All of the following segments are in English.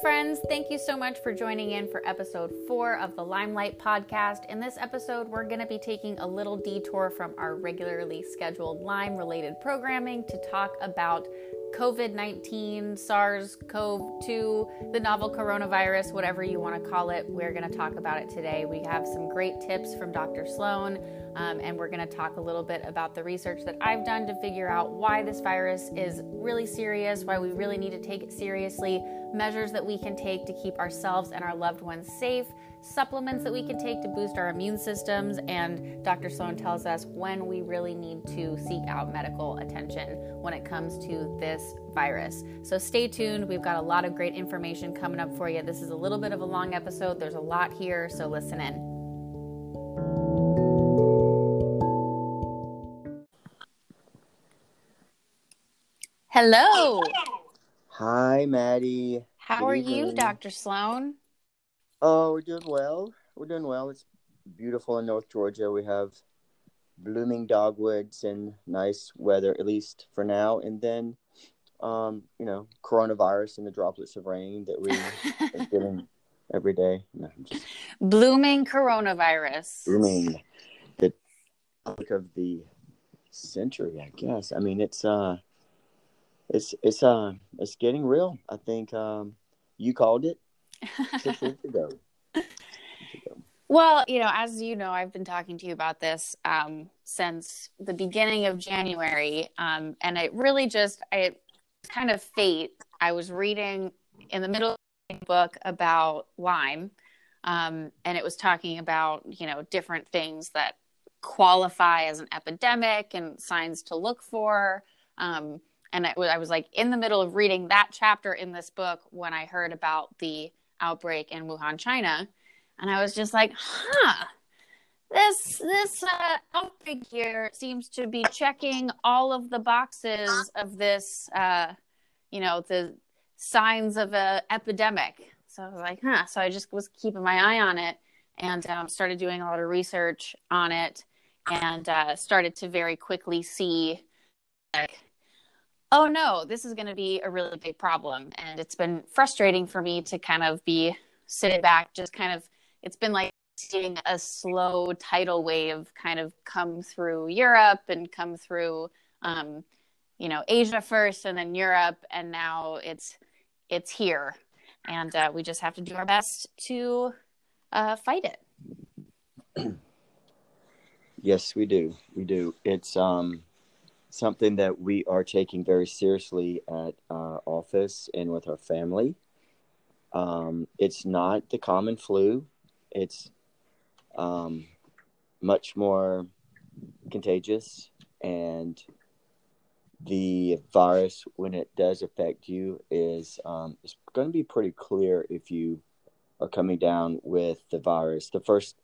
friends. Thank you so much for joining in for episode four of the Limelight podcast. In this episode, we're going to be taking a little detour from our regularly scheduled Lyme related programming to talk about COVID 19, SARS CoV 2, the novel coronavirus, whatever you want to call it. We're going to talk about it today. We have some great tips from Dr. Sloan, um, and we're going to talk a little bit about the research that I've done to figure out why this virus is really serious, why we really need to take it seriously, measures that we can take to keep ourselves and our loved ones safe supplements that we can take to boost our immune systems, and Dr. Sloan tells us when we really need to seek out medical attention when it comes to this virus. So stay tuned. We've got a lot of great information coming up for you. This is a little bit of a long episode, there's a lot here, so listen in. Hello. Hi, Maddie. How are you, Dr. Sloan? Oh, we're doing well. We're doing well. It's beautiful in North Georgia. We have blooming dogwoods and nice weather, at least for now. And then, um, you know, coronavirus and the droplets of rain that we are getting every day. No, just... Blooming coronavirus. Blooming. The topic of the century, I guess. I mean, it's uh, it's it's uh, it's getting real. I think um, you called it six weeks ago. Well, you know, as you know, I've been talking to you about this um, since the beginning of January, um, and it really just, I kind of fate. I was reading in the middle of a book about Lyme, um, and it was talking about you know different things that qualify as an epidemic and signs to look for. Um, and I, I was like in the middle of reading that chapter in this book when I heard about the outbreak in Wuhan, China, and I was just like, huh. This this uh, outbreak here seems to be checking all of the boxes of this, uh, you know, the signs of a epidemic. So I was like, huh. So I just was keeping my eye on it and um, started doing a lot of research on it and uh, started to very quickly see like oh no, this is going to be a really big problem. And it's been frustrating for me to kind of be sitting back, just kind of, it's been like seeing a slow tidal wave kind of come through Europe and come through, um, you know, Asia first and then Europe. And now it's, it's here. And uh, we just have to do our best to uh, fight it. Yes, we do. We do. It's, um, something that we are taking very seriously at our office and with our family. Um, it's not the common flu. It's um, much more contagious, and the virus, when it does affect you, is um, it's going to be pretty clear if you are coming down with the virus. The first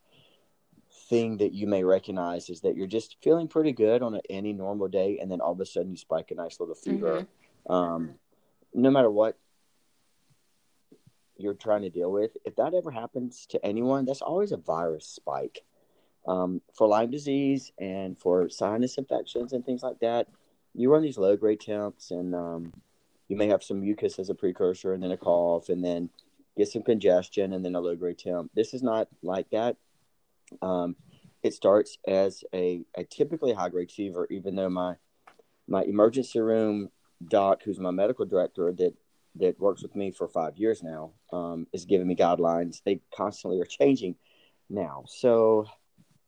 thing that you may recognize is that you're just feeling pretty good on a, any normal day, and then all of a sudden you spike a nice little fever. Mm-hmm. Um, no matter what you're trying to deal with, if that ever happens to anyone, that's always a virus spike. Um, for Lyme disease and for sinus infections and things like that, you run these low grade temps, and um, you may have some mucus as a precursor, and then a cough, and then get some congestion, and then a low grade temp. This is not like that. Um, it starts as a, a typically high grade fever, even though my my emergency room doc, who's my medical director that that works with me for five years now, um, is giving me guidelines. They constantly are changing now, so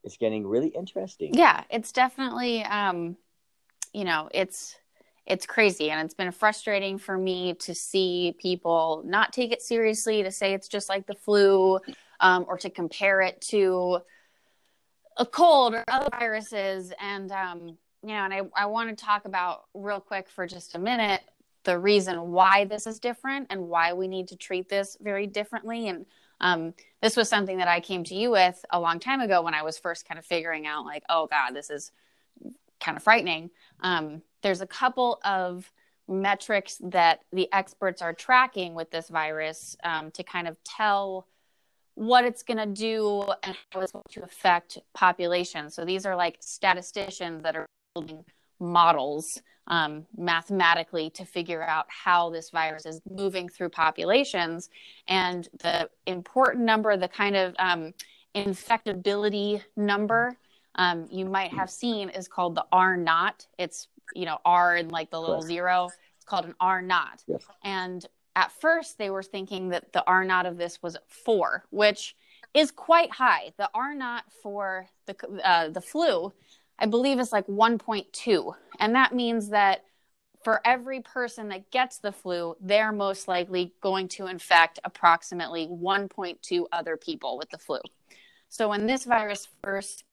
it's getting really interesting. Yeah, it's definitely, um, you know, it's it's crazy, and it's been frustrating for me to see people not take it seriously, to say it's just like the flu um, or to compare it to a cold or other viruses. And, um, you know, and I, I want to talk about real quick for just a minute the reason why this is different and why we need to treat this very differently. And um, this was something that I came to you with a long time ago when I was first kind of figuring out, like, oh God, this is kind of frightening. Um, there's a couple of metrics that the experts are tracking with this virus um, to kind of tell what it's going to do and how it's going to affect populations. So these are like statisticians that are building models um, mathematically to figure out how this virus is moving through populations. And the important number, the kind of um, infectability number um, you might have seen is called the R naught. It's, you know, R and like the little zero. It's called an R naught. Yes. And at first they were thinking that the R naught of this was four, which is quite high. The R naught for the, uh, the flu I believe is like 1.2. And that means that for every person that gets the flu, they're most likely going to infect approximately 1.2 other people with the flu. So when this virus first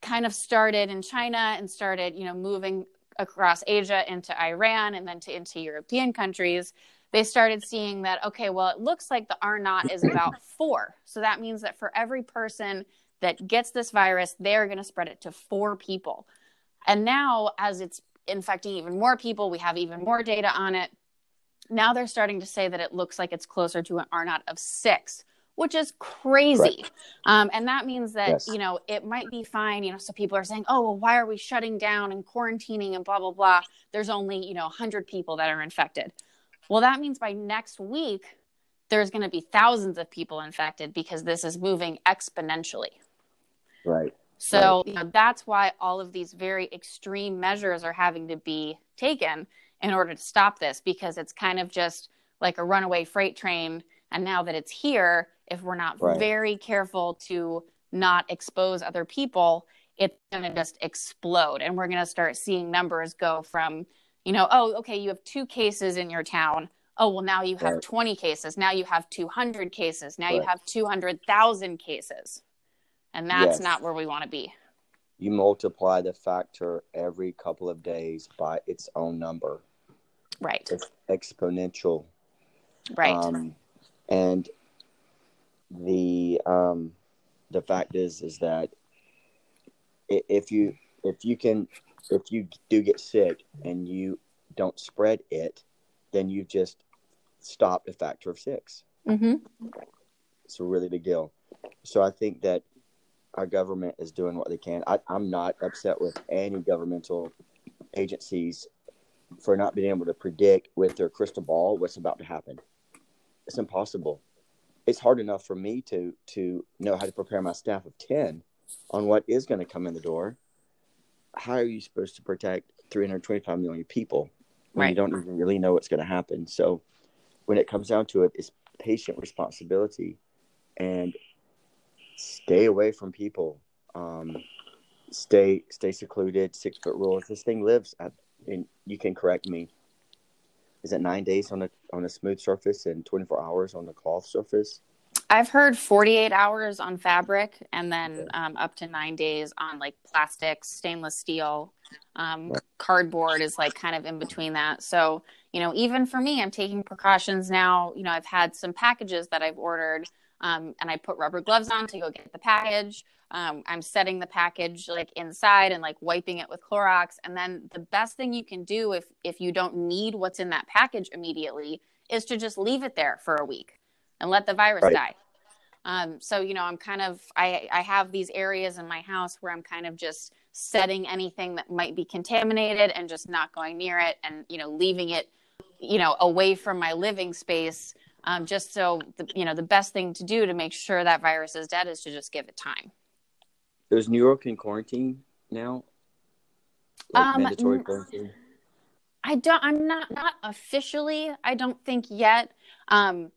kind of started in China and started, you know, moving across Asia into Iran and then to into European countries, they started seeing that okay, well, it looks like the R naught is about 4. So that means that for every person that gets this virus, they're going to spread it to four people. And now, as it's infecting even more people, we have even more data on it. Now they're starting to say that it looks like it's closer to an R naught of six, which is crazy. Um, and that means that, yes. you know, it might be fine. You know, so people are saying, oh, well, why are we shutting down and quarantining and blah, blah, blah? There's only, you know, 100 people that are infected. Well, that means by next week, there's going to be thousands of people infected because this is moving exponentially. Right. So right. You know, that's why all of these very extreme measures are having to be taken in order to stop this because it's kind of just like a runaway freight train. And now that it's here, if we're not right. very careful to not expose other people, it's going to just explode. And we're going to start seeing numbers go from, you know, oh, okay, you have two cases in your town. Oh, well, now you have right. 20 cases. Now you have 200 cases. Now you have 200,000 cases. And that's yes. not where we want to be. You multiply the factor every couple of days by its own number. Right. It's exponential. Right. Um, and the um, the fact is is that if you if you can if you do get sick and you don't spread it, then you've just stop a factor of 6 mm-hmm. It's a really big deal. So I think that our government is doing what they can. I, I'm not upset with any governmental agencies for not being able to predict with their crystal ball what's about to happen. It's impossible. It's hard enough for me to to know how to prepare my staff of ten on what is going to come in the door. How are you supposed to protect 325 million people when right. you don't even really know what's going to happen? So, when it comes down to it, it's patient responsibility, and stay away from people. Um, stay stay secluded. Six foot rule. If this thing lives, at, and you can correct me. Is it nine days on a on a smooth surface and twenty four hours on the cloth surface? I've heard 48 hours on fabric and then um, up to nine days on like plastics, stainless steel. Um. Cardboard is like kind of in between that. So, you know, even for me, I'm taking precautions now. You know, I've had some packages that I've ordered um, and I put rubber gloves on to go get the package. Um, I'm setting the package like inside and like wiping it with Clorox. And then the best thing you can do if if you don't need what's in that package immediately is to just leave it there for a week and let the virus right. die. Um, so you know, I'm kind of I I have these areas in my house where I'm kind of just setting anything that might be contaminated and just not going near it and you know leaving it you know away from my living space um, just so the, you know the best thing to do to make sure that virus is dead is to just give it time. Is New York in quarantine now? Like um, mandatory quarantine. I don't. I'm not not officially. I don't think yet. Um,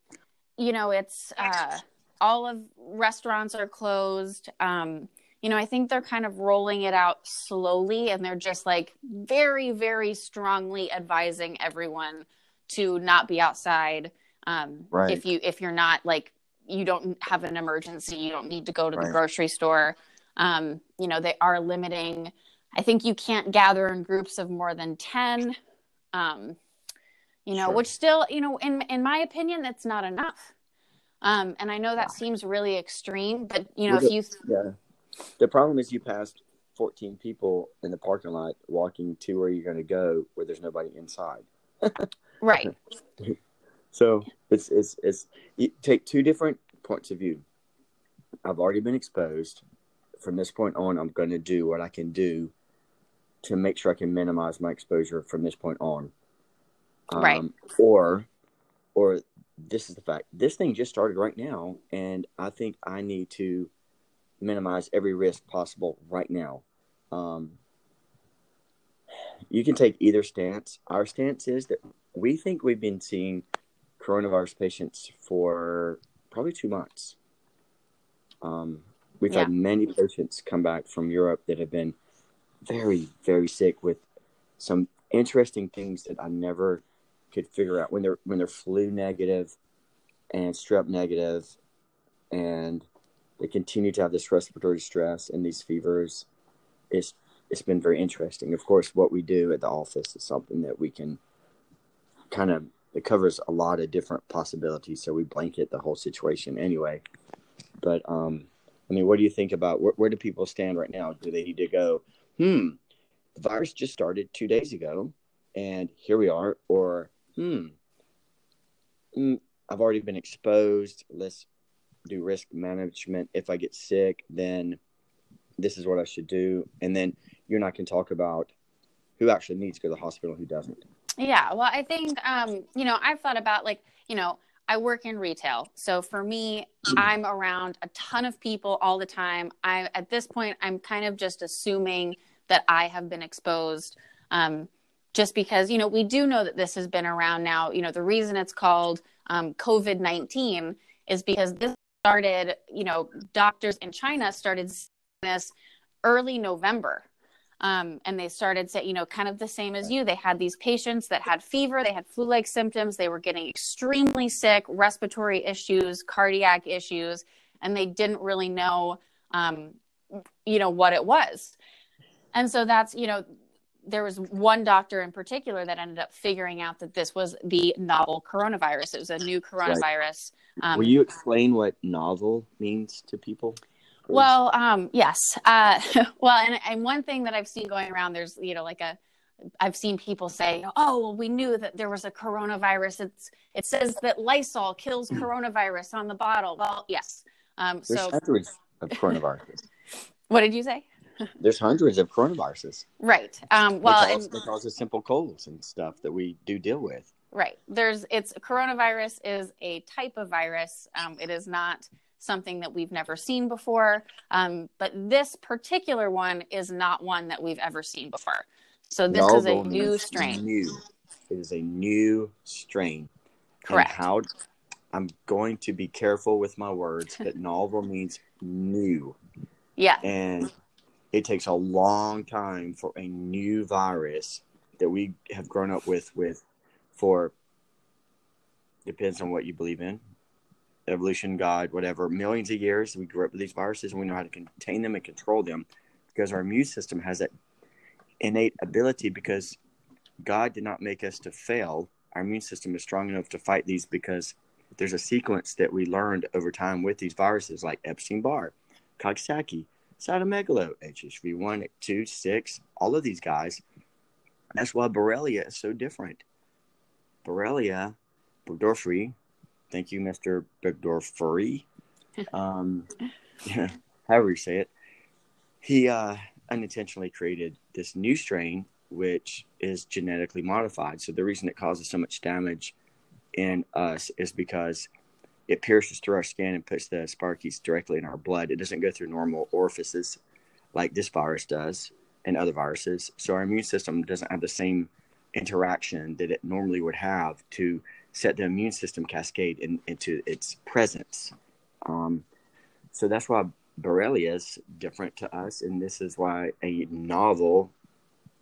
you know, it's uh, all of restaurants are closed. Um, you know, I think they're kind of rolling it out slowly, and they're just like very, very strongly advising everyone to not be outside um, right. If you if you're not like you don't have an emergency, you don't need to go to right. the grocery store. Um, you know they are limiting. I think you can't gather in groups of more than ten. Um, you know, sure. which still, you know, in in my opinion, that's not enough. Um, and I know that seems really extreme, but you know, if you yeah, the problem is you passed 14 people in the parking lot walking to where you're going to go where there's nobody inside. right. So it's it's it's you take two different points of view. I've already been exposed. From this point on, I'm going to do what I can do to make sure I can minimize my exposure from this point on. Um, right. Or, or this is the fact. This thing just started right now, and I think I need to minimize every risk possible right now. Um, you can take either stance. Our stance is that we think we've been seeing coronavirus patients for probably two months. Um, we've yeah. had many patients come back from Europe that have been very, very sick with some interesting things that I never could figure out when they're when they're flu negative and strep negative and they continue to have this respiratory stress and these fevers it's it's been very interesting. Of course what we do at the office is something that we can kind of it covers a lot of different possibilities so we blanket the whole situation anyway. But um i mean what do you think about where, where do people stand right now? Do they need to go hmm the virus just started two days ago and here we are or hmm, mm, I've already been exposed. Let's do risk management. If I get sick, then this is what I should do. And then you and I can talk about who actually needs to go to the hospital, who doesn't. Yeah. Well, I think, um, you know, I've thought about like, you know, I work in retail. So for me, I'm around a ton of people all the time. I, at this point, I'm kind of just assuming that I have been exposed. Um, just because you know we do know that this has been around now. You know the reason it's called um, covid-19 is because this started you know doctors in china started this early november. Um, and they started say you know kind of the same as you. They had these patients that had fever they had flu-like symptoms they were getting extremely sick respiratory issues cardiac issues and they didn't really know um, you know what it was. And so that's you know there was one doctor in particular that ended up figuring out that this was the novel coronavirus. It was a new coronavirus. Right. Um, Will you explain what novel means to people? Please? Well, um, yes. Uh, well, and, and one thing that I've seen going around, there's, you know, like a, I've seen people say, "Oh, well, we knew that there was a coronavirus. It's it says that Lysol kills hmm. coronavirus on the bottle." Well, yes. Um, There's so of coronaviruses. what did you say? There's hundreds of coronaviruses. Right. Um, well, they cause, and, they cause simple colds and stuff that we do deal with. Right. There's it's coronavirus is a type of virus. Um, it is not something that we've never seen before. Um, but this particular one is not one that we've ever seen before. So this Novel is a new strain. New. It is a new strain. Correct. And how I'm going to be careful with my words, but novel means new. Yeah. And it takes a long time for a new virus that we have grown up with with for depends on what you believe in evolution god whatever millions of years we grew up with these viruses and we know how to contain them and control them because our immune system has that innate ability because god did not make us to fail. Our immune system is strong enough to fight these because there's a sequence that we learned over time with these viruses like epstein-barr coxsackie cytomegalo, HHV1, 2, 6, all of these guys. That's why Borrelia is so different. Borrelia, Burgdorferi, thank you, Mr. Burgdorferi, um, however you say it, he uh, unintentionally created this new strain which is genetically modified. So the reason it causes so much damage in us is because it pierces through our skin and puts the spirochetes directly in our blood. It doesn't go through normal orifices like this virus does and other viruses. So our immune system doesn't have the same interaction that it normally would have to set the immune system cascade in, into its presence. Um, so that's why Borrelia is different to us, and this is why a novel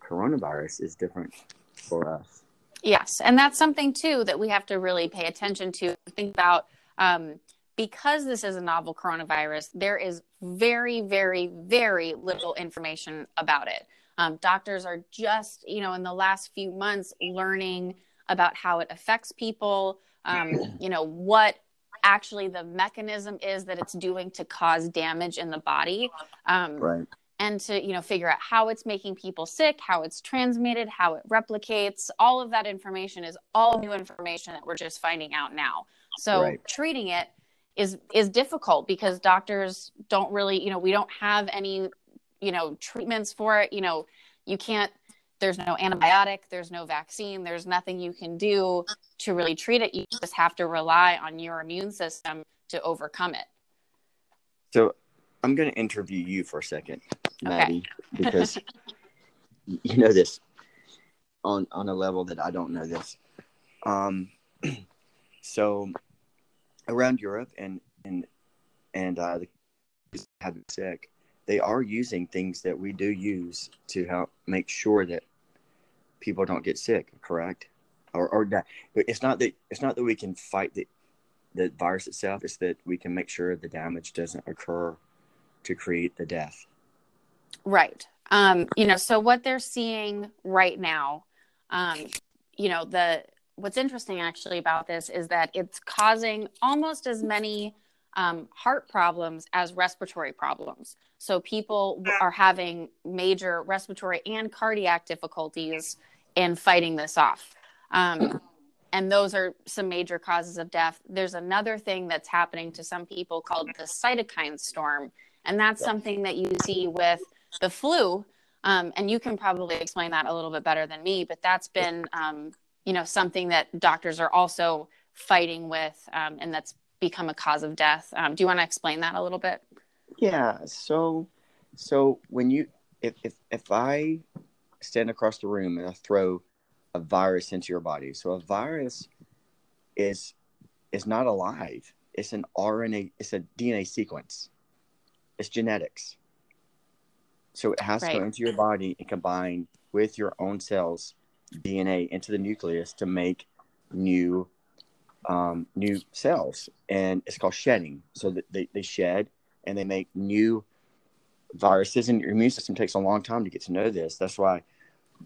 coronavirus is different for us. Yes, and that's something too that we have to really pay attention to. Think about um, because this is a novel coronavirus, there is very, very, very little information about it. Um, doctors are just, you know, in the last few months learning about how it affects people, um, you know, what actually the mechanism is that it's doing to cause damage in the body. Um, right. And to, you know, figure out how it's making people sick, how it's transmitted, how it replicates. All of that information is all new information that we're just finding out now. So right. treating it is is difficult because doctors don't really, you know, we don't have any, you know, treatments for it. You know, you can't there's no antibiotic, there's no vaccine, there's nothing you can do to really treat it. You just have to rely on your immune system to overcome it. So I'm going to interview you for a second, Maddie, okay. because you know this on on a level that I don't know this. Um, so around Europe and and and uh, the have sick, they are using things that we do use to help make sure that people don't get sick. Correct? Or or that it's not that it's not that we can fight the the virus itself. It's that we can make sure the damage doesn't occur to create the death. Right. Um, you know, so what they're seeing right now, um, you know, the what's interesting actually about this is that it's causing almost as many um, heart problems as respiratory problems. So people are having major respiratory and cardiac difficulties in fighting this off. Um, and those are some major causes of death. There's another thing that's happening to some people called the cytokine storm. And that's something that you see with the flu. Um, and you can probably explain that a little bit better than me, but that's been, um, you know, something that doctors are also fighting with, um, and that's become a cause of death. Um, do you want to explain that a little bit? Yeah. So, so when you, if, if, if I stand across the room and I throw a virus into your body, so a virus is, is not alive. It's an RNA, it's a DNA sequence. It's genetics. So it has right. to go into your body and combine with your own cells DNA into the nucleus to make new um, new cells, and it's called shedding. So they, they shed and they make new viruses, and your immune system takes a long time to get to know this. That's why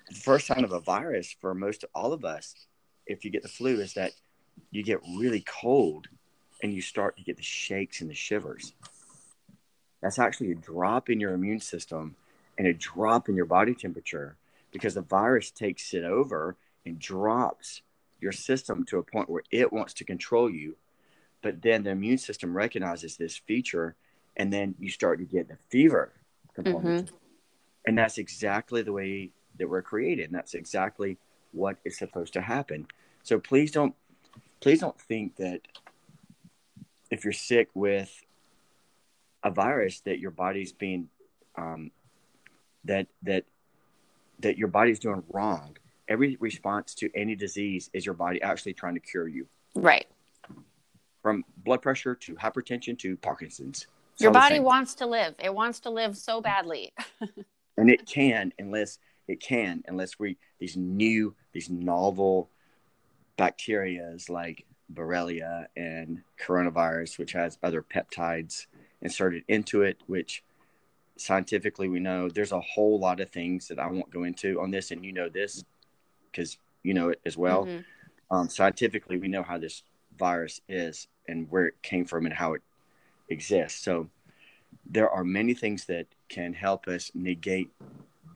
the first sign of a virus for most all of us, if you get the flu, is that you get really cold and you start to get the shakes and the shivers. That's actually a drop in your immune system and a drop in your body temperature because the virus takes it over and drops your system to a point where it wants to control you. But then the immune system recognizes this feature, and then you start to get the fever component. Mm-hmm. And that's exactly the way that we're created. And that's exactly what is supposed to happen. So please don't please don't think that if you're sick with a virus that your body's being um, that that that your body's doing wrong. Every response to any disease is your body actually trying to cure you. Right. From blood pressure to hypertension to Parkinson's. Your body wants to live. It wants to live so badly. and it can unless it can unless we these new these novel bacterias like Borrelia and coronavirus, which has other peptides inserted into it, which scientifically we know there's a whole lot of things that I won't go into on this, and you know this because you know it as well. Mm-hmm. Um, scientifically, we know how this virus is and where it came from and how it exists. So there are many things that can help us negate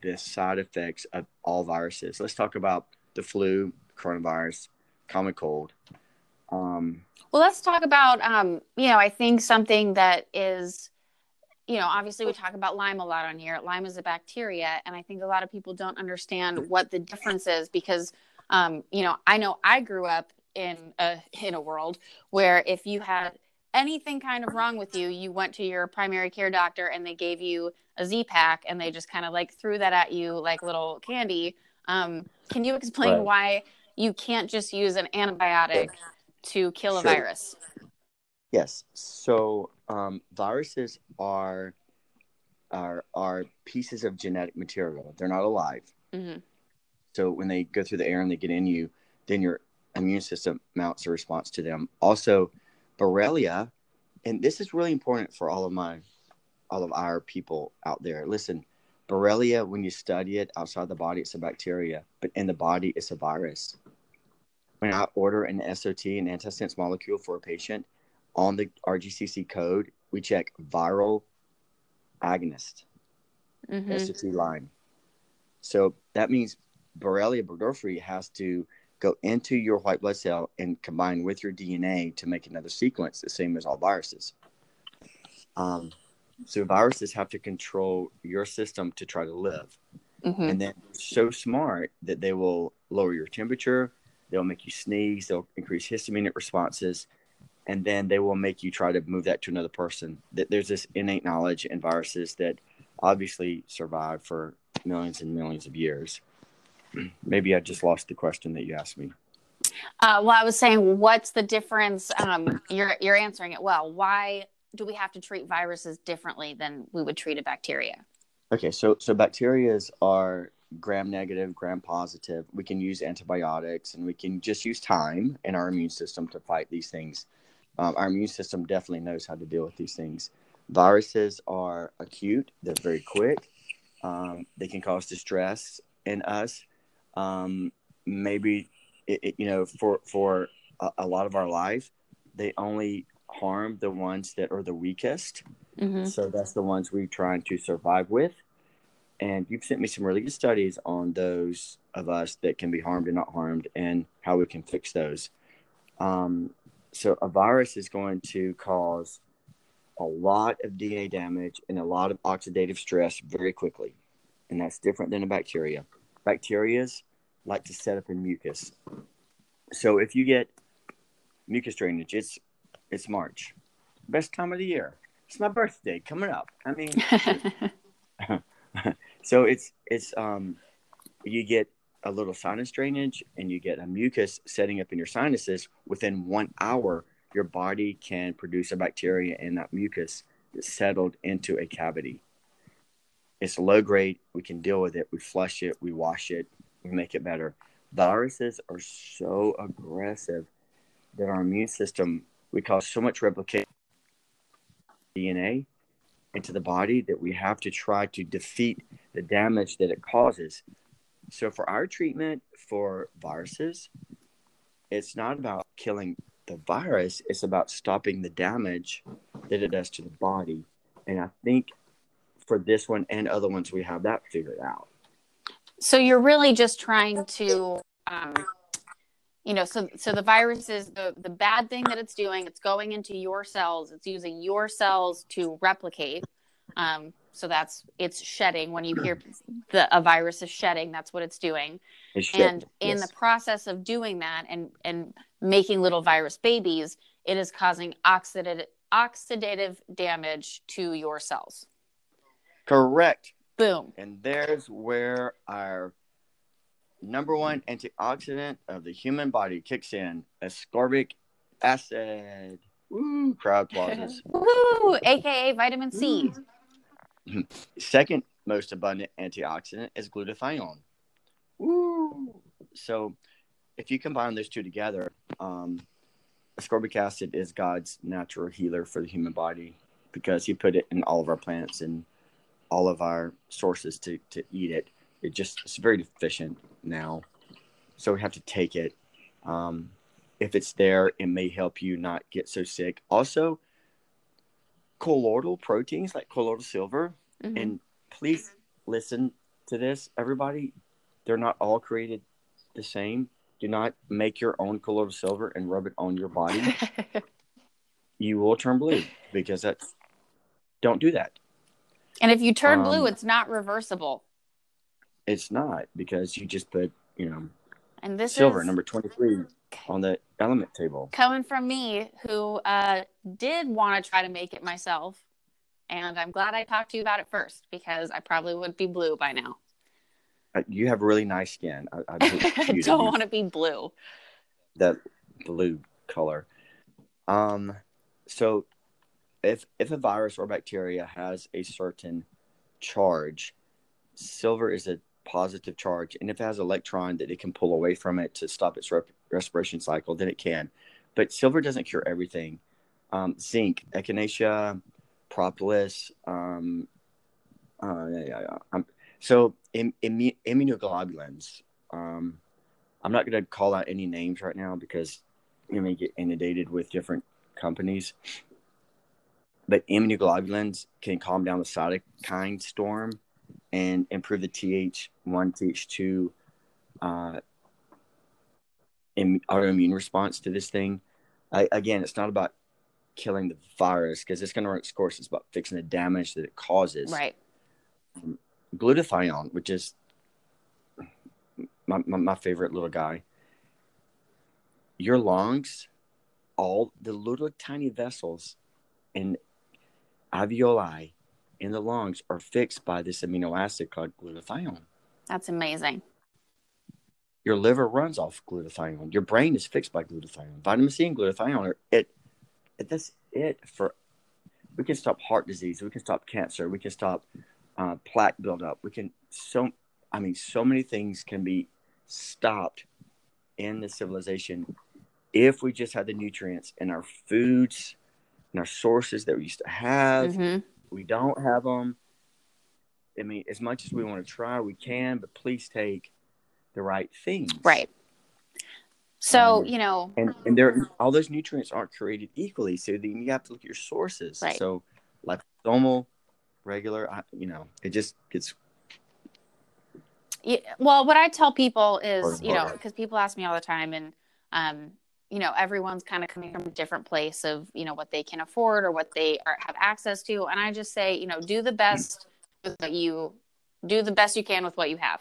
the side effects of all viruses. Let's talk about the flu, coronavirus, common cold. Um, well, let's talk about, um, you know, I think something that is you know, obviously we talk about Lyme a lot on here. Lyme is a bacteria, and I think a lot of people don't understand what the difference is because, um, you know, I know I grew up in a in a world where if you had anything kind of wrong with you, you went to your primary care doctor and they gave you a Z pack and they just kind of like threw that at you like little candy. Um, can you explain right. why you can't just use an antibiotic to kill a virus? Yes. So um, viruses are are are pieces of genetic material. They're not alive. Mm-hmm. So when they go through the air and they get in you, then your immune system mounts a response to them. Also, Borrelia, and this is really important for all of my all of our people out there. Listen, Borrelia, when you study it outside the body, it's a bacteria, but in the body, it's a virus. When I order an SOT, an antisense molecule for a patient, on the RGCC code, we check viral agonist, mm-hmm. SOT line. So that means Borrelia burgdorferi has to go into your white blood cell and combine with your DNA to make another sequence, the same as all viruses. Um, so viruses have to control your system to try to live. hmm and then so smart that they will lower your temperature they'll make you sneeze they'll increase histaminic responses and then they will make you try to move that to another person that there's this innate knowledge in viruses that obviously survive for millions and millions of years maybe i just lost the question that you asked me Uh, well, I was saying, what's the difference? Um, you're you're answering it well. Why do we have to treat viruses differently than we would treat a bacteria? Okay, so so bacterias are gram negative, gram positive. We can use antibiotics, and we can just use time in our immune system to fight these things. Um, our immune system definitely knows how to deal with these things. Viruses are acute; they're very quick. Um, they can cause distress in us. Um, maybe it, it, you know, for for a, a lot of our life, they only harm the ones that are the weakest. hmm So that's the ones we're trying to survive with. And you've sent me some really good studies on those of us that can be harmed and not harmed and how we can fix those. Um, so a virus is going to cause a lot of DNA damage and a lot of oxidative stress very quickly. And that's different than a bacteria. Bacterias like to set up in mucus. So if you get mucus drainage, it's it's March. Best time of the year. It's my birthday coming up. I mean, so it's it's um you get a little sinus drainage and you get a mucus setting up in your sinuses within one hour your body can produce a bacteria in that mucus that's settled into a cavity. It's low grade. We can deal with it. We flush it. We wash it. We make it better. Viruses are so aggressive that our immune system we cause so much replication dna into the body that we have to try to defeat the damage that it causes. So, for our treatment for viruses, it's not about killing the virus, it's about stopping the damage that it does to the body. And I think for this one and other ones, we have that figured out. so you're really just trying to, um, you know, so so the virus is the the bad thing that it's doing. It's going into your cells. It's using your cells to replicate. Um, so that's it's shedding. When you hear the a virus is shedding, that's what it's doing. It's and in Yes. the process of doing that and and making little virus babies it is causing oxidative oxidative damage to your cells Correct. boom And there's where our number one antioxidant of the human body kicks in ascorbic acid. Woo, crowd applauses. Woo! aka vitamin c Second most abundant antioxidant is glutathione. Woo! So, if you combine those two together, um, ascorbic acid is God's natural healer for the human body because He put it in all of our plants and all of our sources to, to eat it. It just it's very deficient now, so we have to take it. Um, if it's there, it may help you not get so sick. Also, colloidal proteins like colloidal silver Mhm. and please listen to this, everybody. They're not all created the same. Do not make your own colloidal silver and rub it on your body. you will turn blue because that's. Don't do that. and if you turn blue Um, it's not reversible It's not because you just put you know and this silver is number twenty three on the element table. coming from me who uh, did want to try to make it myself and i'm glad i talked to you about it first because i probably would be blue by now Uh, You have really nice skin. I, I i don't want to be blue that blue color. Um, so if if a virus or bacteria has a certain charge, silver is a positive charge, and if it has electron that it can pull away from it to stop its rep- respiration cycle, then it can. But silver doesn't cure everything. Um, zinc, echinacea, propolis. Um, uh, yeah, yeah, yeah. Um, so Im- immu- immunoglobulins. Um, I'm not going to call out any names right now because you may get inundated with different companies. But immunoglobulins can calm down the cytokine storm and improve the Th1, Th2 uh, im- autoimmune response to this thing. I, again, it's not about killing the virus because it's going to run its course. It's about fixing the damage that it causes right glutathione, which is my, my, my favorite little guy. Your lungs, all the little tiny vessels and alveoli in the lungs are fixed by this amino acid called glutathione. That's amazing. Your liver runs off glutathione. Your brain is fixed by glutathione. Vitamin C and glutathione are it, it that's it for we can stop heart disease, we can stop cancer, we can stop uh, plaque buildup. We can so I mean so many things can be stopped in the civilization if we just had the nutrients in our foods and our sources that we used to have. Mhm. We don't have them. I mean, as much as we want to try, we can, but please take the right things. Right. So, Um, you know, And and there all those nutrients aren't created equally. So then you have to look at your sources. Right. So liposomal, regular, I- you know, it just gets Yeah, well, what I tell people is, Or- you know, because people ask me all the time, and um, you know, everyone's kind of coming from a different place of, you know, what they can afford or what they are, have access to, and I just say, you know, do the best with what you do the best you can with what you have.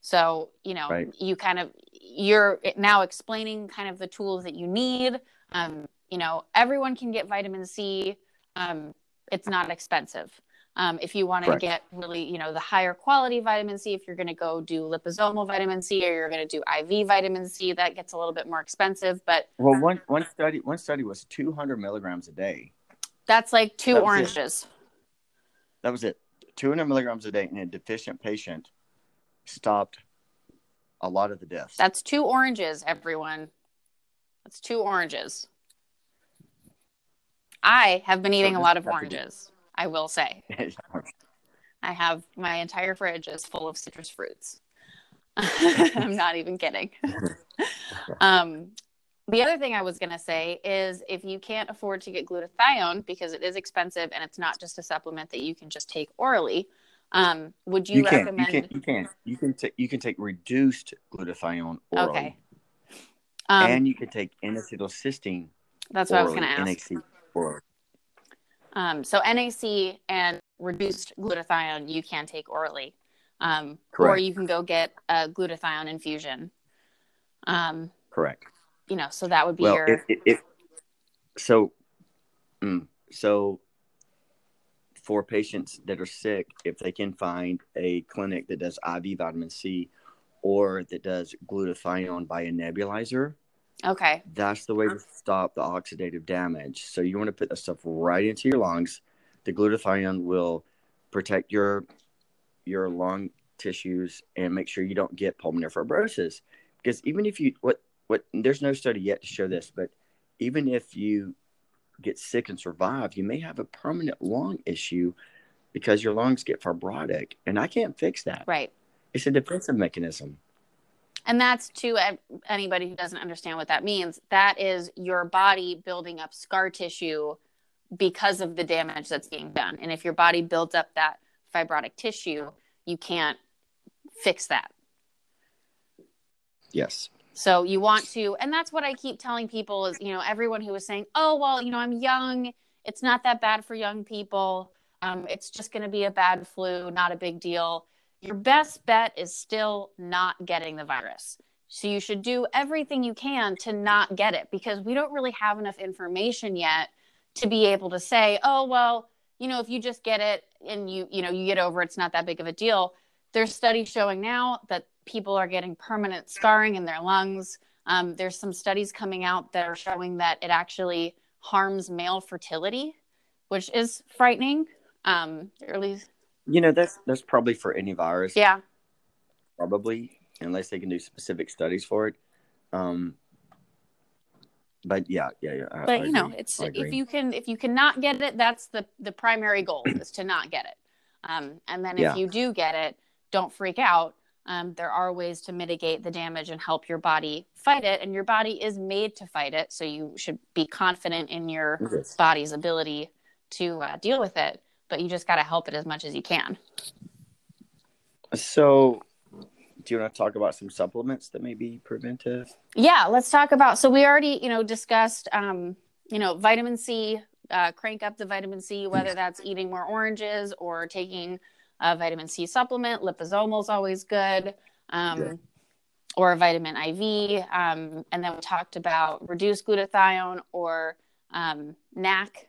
So, you know, Right. you kind of you're now explaining kind of the tools that you need. Um, you know, everyone can get vitamin C. Um, it's not expensive. Um, if you want to get really, you know, the higher quality vitamin C, if you're going to go do liposomal vitamin C or you're going to do IV vitamin C, that gets a little bit more expensive. But well one one study one study was two hundred milligrams a day. that's like two That was it. oranges. That was it. Two hundred milligrams a day in a deficient patient stopped a lot of the deaths. That's two oranges, everyone. That's two oranges. I have been eating a lot of oranges, I will say. I have my entire fridge is full of citrus fruits. I'm not even kidding. um, the other thing I was going to say is if you can't afford to get glutathione because it is expensive and it's not just a supplement that you can just take orally, um, would you, you can recommend? you can you can you can take you can take reduced glutathione orally, Okay. Um, and you can take N-acetylcysteine. that's what I was going to ask. NAC orally. Um, so NAC and reduced glutathione you can take orally, um, or you can go get a glutathione infusion. Um, Correct. you know, so that would be well, your if, if, if so, mm, so for patients that are sick, if they can find a clinic that does IV vitamin C or that does glutathione by a nebulizer, okay. that's the way to stop the oxidative damage. So you want to put that stuff right into your lungs. The glutathione will protect your your lung tissues and make sure you don't get pulmonary fibrosis. Because even if you what what there's no study yet to show this, but even if you get sick and survive, you may have a permanent lung issue because your lungs get fibrotic, and I can't fix that. Right. It's a defensive mechanism. And that's to anybody who doesn't understand what that means. That is your body building up scar tissue because of the damage that's being done. And if your body builds up that fibrotic tissue, you can't fix that. Yes. So you want to, and that's what I keep telling people is, you know, everyone who is saying, oh, well, you know, I'm young. It's not that bad for young people. Um, it's just going to be a bad flu, not a big deal. Your best bet is still not getting the virus. So you should do everything you can to not get it because we don't really have enough information yet to be able to say, oh, well, you know, if you just get it and you, you know, you get over it, it's not that big of a deal. There's studies showing now that people are getting permanent scarring in their lungs. Um, there's some studies coming out that are showing that it actually harms male fertility, which is frightening. Um, at least, You know, that's that's probably for any virus. yeah, probably unless they can do specific studies for it um but yeah yeah yeah I- but I you know, it's if you can if you cannot get it, that's the the primary goal is to not get it. Um, and then if Yeah. you do get it, don't freak out. Um, there are ways to mitigate the damage and help your body fight it, and your body is made to fight it. So you should be confident in your Yes. body's ability to uh, deal with it. But you just got to help it as much as you can. so do you want to talk about some supplements that may be preventive Yeah, let's talk about. So we already, you know, discussed, um, you know, vitamin C. Uh, crank up the vitamin C, whether that's eating more oranges or taking a vitamin C supplement. Liposomal is always good. Um, Yeah. or a vitamin IV. Um, and then we talked about reduced glutathione or um, NAC,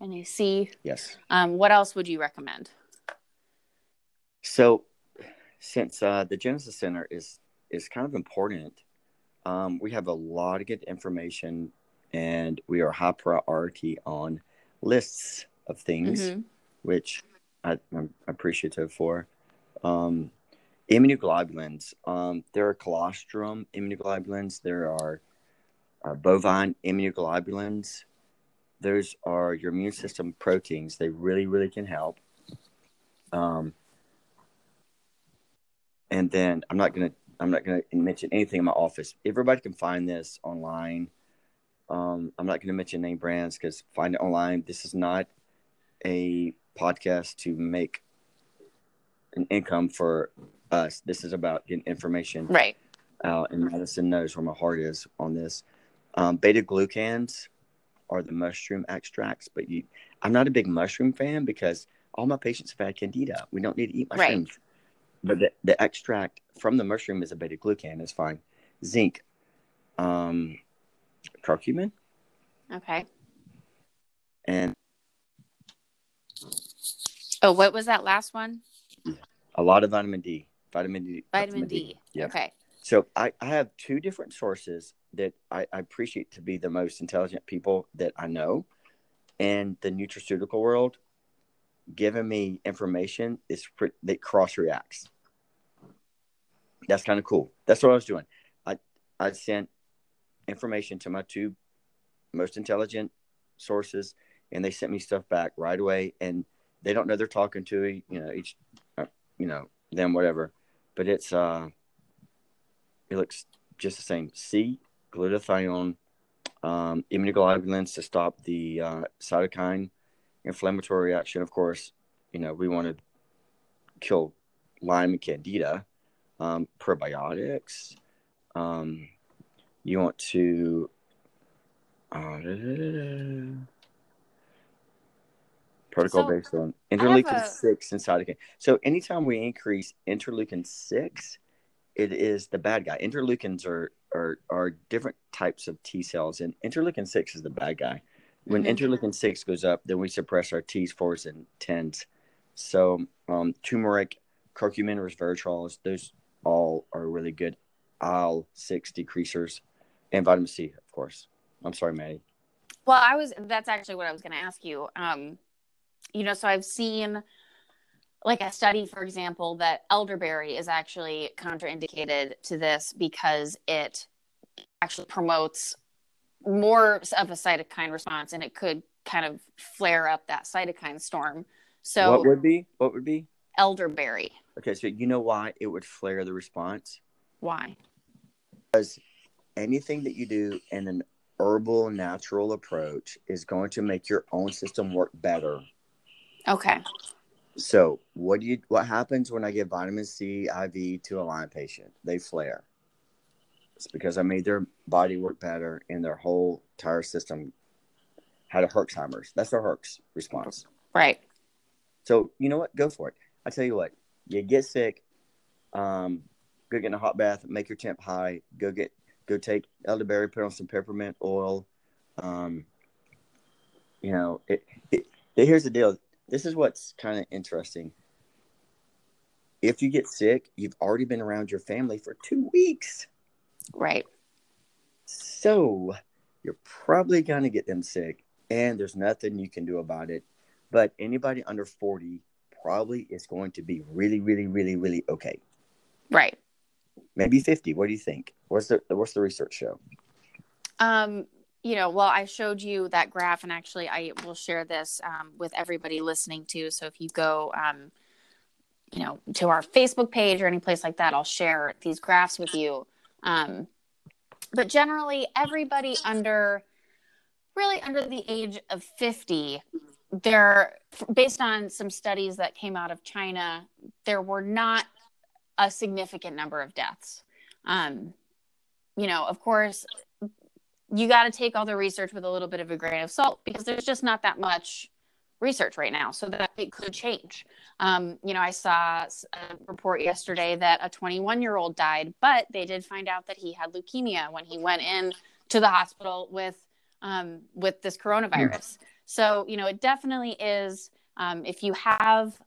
NAC. Yes. Um, what else would you recommend? So, since uh, the Genesis Center is is kind of important, um, we have a lot of good information, and we are high priority on lists of things, mm-hmm. which I, am appreciative for. Um, immunoglobulins. Um, there are colostrum immunoglobulins. There are uh, bovine immunoglobulins. Those are your immune system proteins. They really, really can help. Um, and then I'm not gonna I'm not gonna mention anything in my office. Everybody can find this online. Um, I'm not gonna mention name brands because find it online. This is not a podcast to make an income for us. This is about getting information right out, and Madison knows where my heart is on this. Um, beta glucans are the mushroom extracts, but you, I'm not a big mushroom fan because all my patients have had candida. We don't need to eat mushrooms. Right. But the, the extract from the mushroom is a beta glucan. It's fine. Zinc, um, curcumin. Okay. And oh, what was that last one? A lot of vitamin D. Vitamin D. Vitamin, vitamin D. D. Yeah. Okay. So I, I have two different sources that I, I appreciate to be the most intelligent people that I know. And the nutraceutical world giving me information is that cross reacts. That's kind of cool. That's what I was doing. I I sent information to my two most intelligent sources, and they sent me stuff back right away. And they don't know they're talking to you know each uh, you know them whatever, but it's uh it looks just the same. C glutathione, um, immunoglobulins to stop the uh, cytokine inflammatory reaction. Of course, you know we want to kill Lyme and Candida. Um, probiotics. Um, you want to. Uh, protocol so based on interleukin a... 6 and cytokine. So anytime we increase interleukin 6, it is the bad guy. Interleukins are are are different types of T cells, and interleukin six is the bad guy. When mm-hmm. interleukin six goes up, then we suppress our T's, fours, and tens. So um, turmeric, curcumin, resveratrol, those all are really good IL six decreasers, and vitamin C, of course. I'm sorry, Maddie. Well, I was. That's actually what I was going to ask you. Um, you know, so I've seen like a study, for example, that elderberry is actually contraindicated to this because it actually promotes more of a cytokine response and it could kind of flare up that cytokine storm. So, what would be? What would be? Elderberry. Okay, so you know why it would flare the response? Why? Because anything that you do in an herbal natural approach is going to make your own system work better. Okay. So what do you what happens when I give vitamin C IV to a Lyme patient? They flare. It's because I made their body work better and their whole entire system had a Herxheimer's. That's their Herx response. Right. So you know what? Go for it. I tell you what, you get sick, um, go get in a hot bath, make your temp high, go get go take elderberry, put on some peppermint oil. Um, you know, it, it, here's the deal this is what's kind of interesting. If you get sick, you've already been around your family for two weeks. Right. So you're probably going to get them sick, and there's nothing you can do about it. But anybody under 40 probably is going to be really, really, really, really okay. Right. Maybe 50. What do you think? What's the what's the research show? Um, you know, well, I showed you that graph, and actually, I will share this um, with everybody listening too. So if you go, um, you know, to our Facebook page or any place like that, I'll share these graphs with you. Um, but generally, everybody under, really under the age of fifty, there, based on some studies that came out of China, there were not a significant number of deaths. Um, you know, of course, you got to take all the research with a little bit of a grain of salt because there's just not that much research right now, so that it could change. Um, you know, I saw a report yesterday that a 21 year old died, but they did find out that he had leukemia when he went in to the hospital with um, with this coronavirus. Mm. So, you know, it definitely is. Um, if you have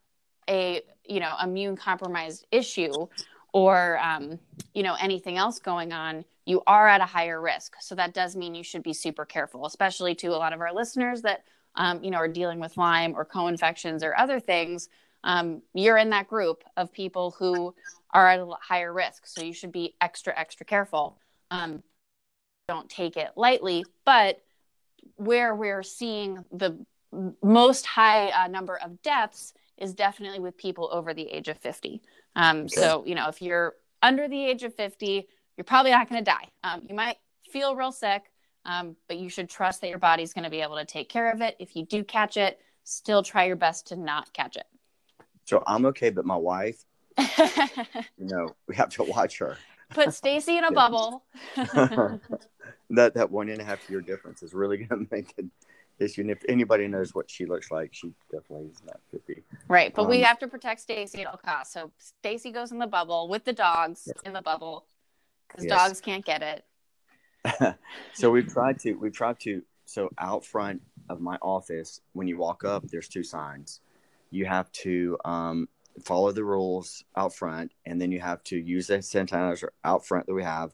a you know immune compromised issue or um, you know anything else going on you are at a higher risk. So that does mean you should be super careful especially to a lot of our listeners that um, you know are dealing with lyme or co-infections or other things. Um, you're in that group of people who are at a higher risk. So you should be extra extra careful. Um, don't take it lightly but where we're seeing the most high uh, number of deaths is definitely with people over the age of 50. Um, okay. So, you know, if you're under the age of 50, you're probably not going to die. Um, you might feel real sick, um, but you should trust that your body's going to be able to take care of it. If you do catch it, still try your best to not catch it. So I'm okay, but my wife, you know, we have to watch her. Put Stacy in a bubble. that that one and a half year difference is really going to make it issue. And if anybody knows what she looks like, she definitely is not 50. Right. But um, we have to protect Stacy at all costs. So Stacy goes in the bubble with the dogs yes. in the bubble because yes. dogs can't get it. so we've tried to, we've tried to, so out front of my office, when you walk up, there's two signs. You have to um, follow the rules out front, and then you have to use the sanitizer out front that we have.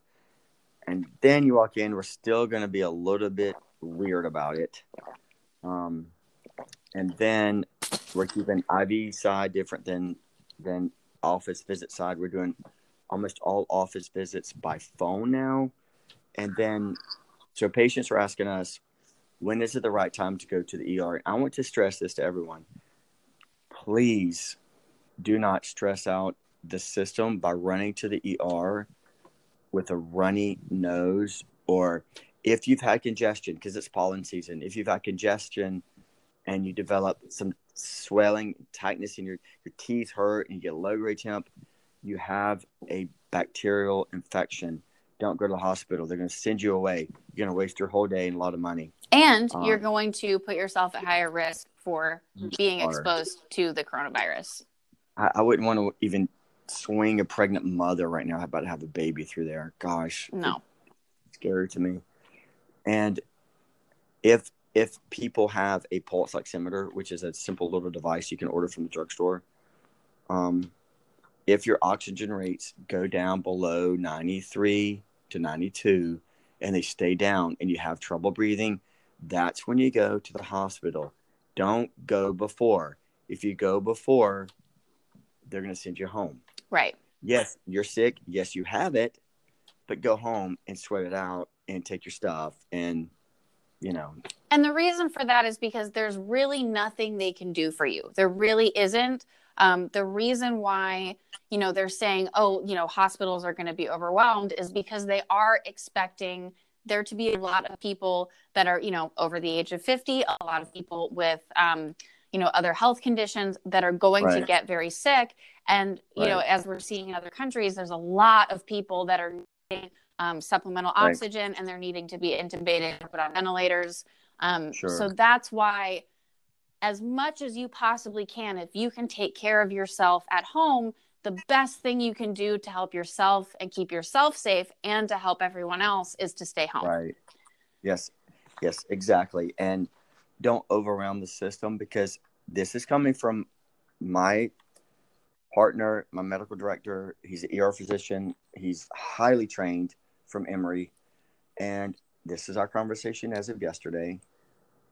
And then you walk in, we're still going to be a little bit weird about it. Um, and then we're keeping IV side different than than office visit side. We're doing almost all office visits by phone now. And then, so patients are asking us, when is it the right time to go to the ER? I want to stress this to everyone. Please do not stress out the system by running to the ER with a runny nose or if you've had congestion, because it's pollen season, if you've had congestion and you develop some swelling, tightness in your, your teeth hurt and you get low grade temp, you have a bacterial infection. Don't go to the hospital. They're going to send you away. You're going to waste your whole day and a lot of money. And um, you're going to put yourself at higher risk for being exposed to the coronavirus. I, I wouldn't want to even swing a pregnant mother right now about to have a baby through there. Gosh. No. Scary to me. And if if people have a pulse oximeter, which is a simple little device you can order from the drugstore, um, if your oxygen rates go down below 93 to 92 and they stay down and you have trouble breathing, that's when you go to the hospital. Don't go before. If you go before, they're going to send you home. Right. Yes, you're sick. Yes, you have it, but go home and sweat it out and take your stuff and you know and the reason for that is because there's really nothing they can do for you there really isn't um, the reason why you know they're saying oh you know hospitals are going to be overwhelmed is because they are expecting there to be a lot of people that are you know over the age of 50 a lot of people with um, you know other health conditions that are going right. to get very sick and you right. know as we're seeing in other countries there's a lot of people that are um, supplemental oxygen right. and they're needing to be intubated or put on ventilators. Um, sure. So that's why, as much as you possibly can, if you can take care of yourself at home, the best thing you can do to help yourself and keep yourself safe and to help everyone else is to stay home. Right. Yes. Yes, exactly. And don't overwhelm the system because this is coming from my partner, my medical director. He's an ER physician. He's highly trained from Emory. And this is our conversation as of yesterday.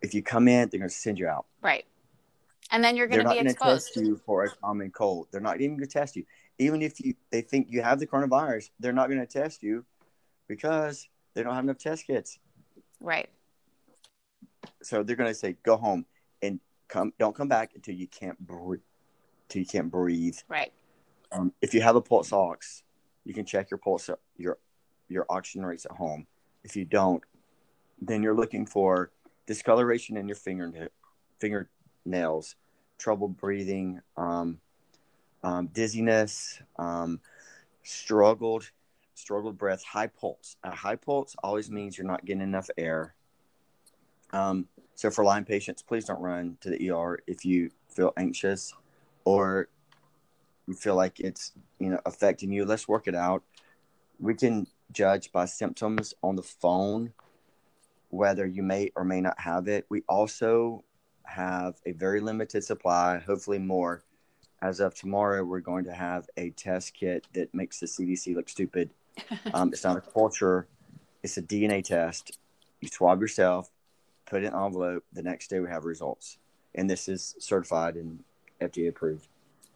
If you come in, they're going to send you out. Right. And then you're going to be exposed. They're not going to test you for a common cold. They're not even going to test you. Even if you they think you have the coronavirus, they're not going to test you because they don't have enough test kits. Right. So they're going to say, go home and come. Don't come back until you can't breathe. Until you can't breathe. Right. Um, if you have a pulse ox, you can check your pulse your your oxygen rates at home. If you don't, then you're looking for discoloration in your finger fingernails, trouble breathing, um, um, dizziness, um, struggled struggled breath, high pulse. A high pulse always means you're not getting enough air. Um, so for Lyme patients, please don't run to the ER if you feel anxious or you feel like it's you know affecting you. Let's work it out. We can judge by symptoms on the phone whether you may or may not have it. We also have a very limited supply, hopefully more. As of tomorrow, we're going to have a test kit that makes the CDC look stupid. Um, it's not a culture, it's a DNA test. You swab yourself, put it in an envelope. The next day, we have results. And this is certified and FDA approved.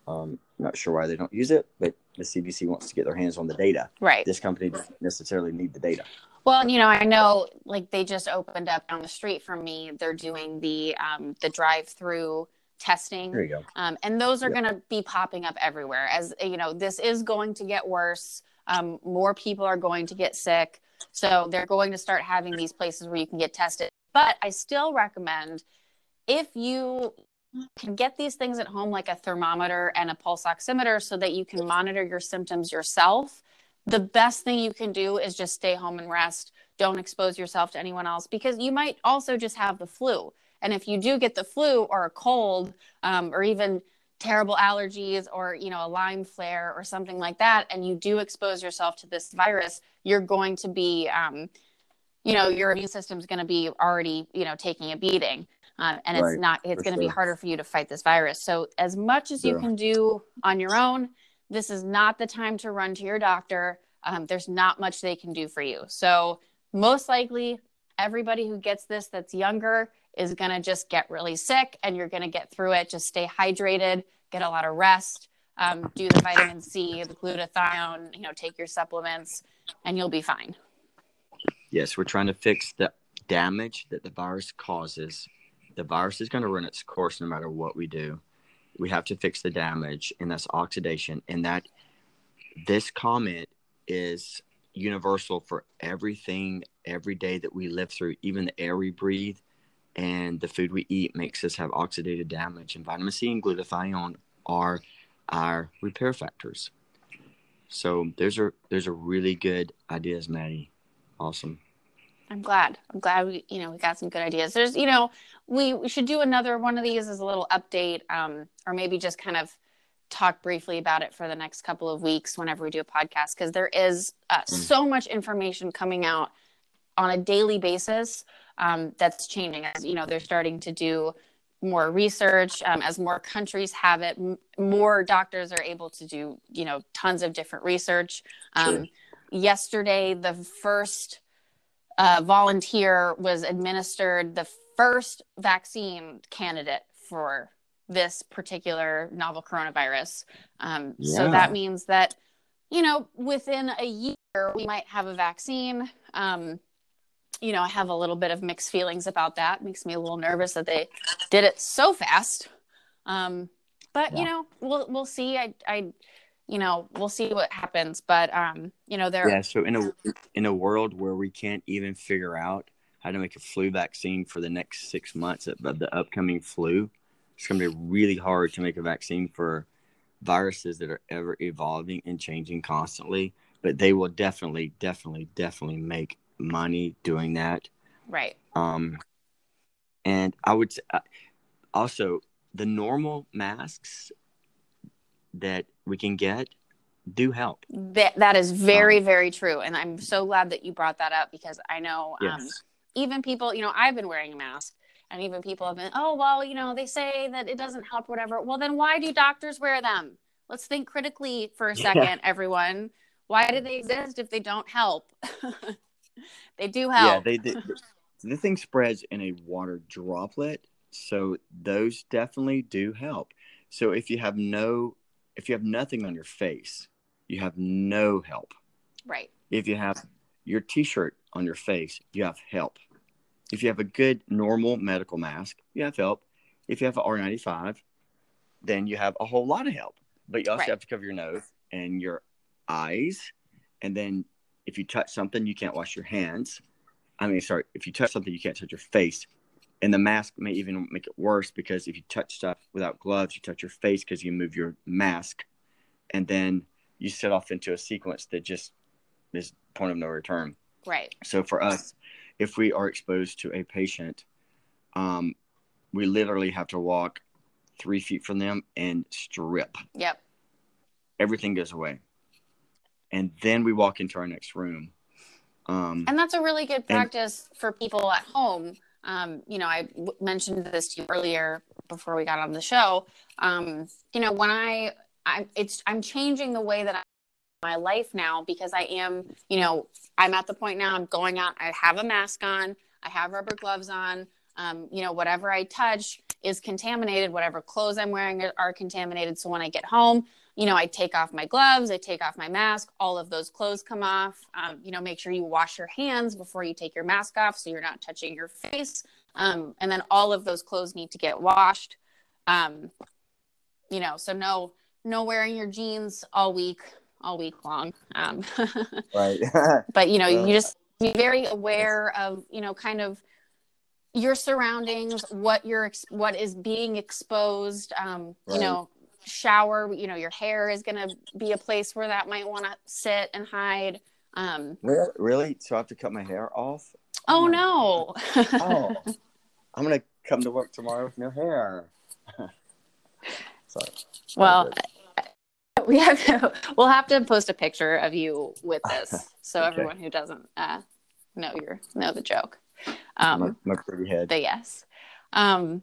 Um, not sure why they don't use it, but the CDC wants to get their hands on the data. Right. This company doesn't necessarily need the data. Well, you know, I know like they just opened up down the street from me. They're doing the um, the drive through testing. There you go. Um, and those are Yep. going to be popping up everywhere. As you know, this is going to get worse. Um, more people are going to get sick. So they're going to start having these places where you can get tested. But I still recommend if you get these things at home, like a thermometer and a pulse oximeter, so that you can monitor your symptoms yourself. The best thing you can do is just stay home and rest. Don't expose yourself to anyone else because you might also just have the flu. And if you do get the flu or a cold, um, or even terrible allergies or you know a lyme flare or something like that and you do expose yourself to this virus you're going to be um, you know your immune system's going to be already you know taking a beating uh, and it's Right, not it's going to be harder for you to fight this virus. So as much as you Sure. can do on your own this is not the time to run to your doctor. Um, there's not much they can do for you. So most likely everybody who gets this that's younger is going to just get really sick and you're going to get through it. Just stay hydrated get a lot of rest um, do the vitamin c the glutathione you know take your supplements and you'll be fine. Yes, we're trying to fix the damage that the virus causes. The virus is going to run its course no matter what we do. We have to fix the damage, and that's oxidation. And that this comment is universal for everything every day that we live through, even the air we breathe and the food we eat makes us have oxidative damage. And vitamin C and glutathione are our repair factors. So those are those are really good ideas, Maddie. Awesome. I'm glad. I'm glad we you know we got some good ideas. There's you know we, we should do another one of these as a little update um, or maybe just kind of talk briefly about it for the next couple of weeks whenever we do a podcast because there is uh, so much information coming out on a daily basis um, that's changing as you know they're starting to do more research um, as more countries have it m- more doctors are able to do you know tons of different research. Um, Sure. yesterday the first uh, volunteer was administered the first vaccine candidate for this particular novel coronavirus um, so that means that you know within a year we might have a vaccine um, you know, I have a little bit of mixed feelings about that. Makes me a little nervous that they did it so fast. Um, but you know, we'll we'll see. I I you know, we'll see what happens. But um, you know, there Yeah. So in a in a world where we can't even figure out how to make a flu vaccine for the next six months of the upcoming flu, it's going to be really hard to make a vaccine for viruses that are ever evolving and changing constantly. But they will definitely, definitely, definitely make money doing that. right. Um, and I would say, uh, also the normal masks that we can get do help. That that is very very true, and I'm so glad that you brought that up because I know um, even people, you know, I've been wearing a mask. And even people have been, oh, well, you know, they say that it doesn't help, whatever. Well, then why do doctors wear them? Let's think critically for a Yeah. second, everyone. Why do they exist if they don't help? they do help. Yeah, they, they the thing spreads in a water droplet, so those definitely do help. So if you have no, if you have nothing on your face, you have no help. right. If you have your T-shirt on your face, you have help. If you have a good normal medical mask, you have help. If you have an R95, then you have a whole lot of help. But you also Right. have to cover your nose and your eyes. And then if you touch something, you can't wash your hands. I mean, sorry, if you touch something, you can't touch your face. And the mask may even make it worse because if you touch stuff without gloves, you touch your face because you move your mask. And then you set off into a sequence that just is point of no return. Right. So for us, if we are exposed to a patient um, we literally have to walk three feet from them and strip. Yep. Everything goes away. And then we walk into our next room. Um, and that's a really good practice and, for people at home. Um, you know, I w- mentioned this to you earlier before we got on the show. Um, you know, when I, I, it's, I'm changing the way that I my life now because I am, you know, I'm at the point now I'm going out, I have a mask on, I have rubber gloves on. Um, you know, whatever I touch is contaminated, whatever clothes I'm wearing are, are contaminated. So when I get home, you know, I take off my gloves, I take off my mask, all of those clothes come off. Um, you know, make sure you wash your hands before you take your mask off so you're not touching your face. Um, and then all of those clothes need to get washed. Um, you know, so no, no wearing your jeans all week, all week long. Um, right. but you know, you just be very aware of, you know, kind of your surroundings, what you're, what is being exposed. Um, right. You know, shower. You know, your hair is going to be a place where that might want to sit and hide. Um, really? So I have to cut my hair off? Oh, oh no! oh, I'm gonna come to work tomorrow with no hair. Sorry. Well, we have to we'll have to post a picture of you with this so okay. everyone who doesn't uh, know your know the joke um my, my pretty head but yes um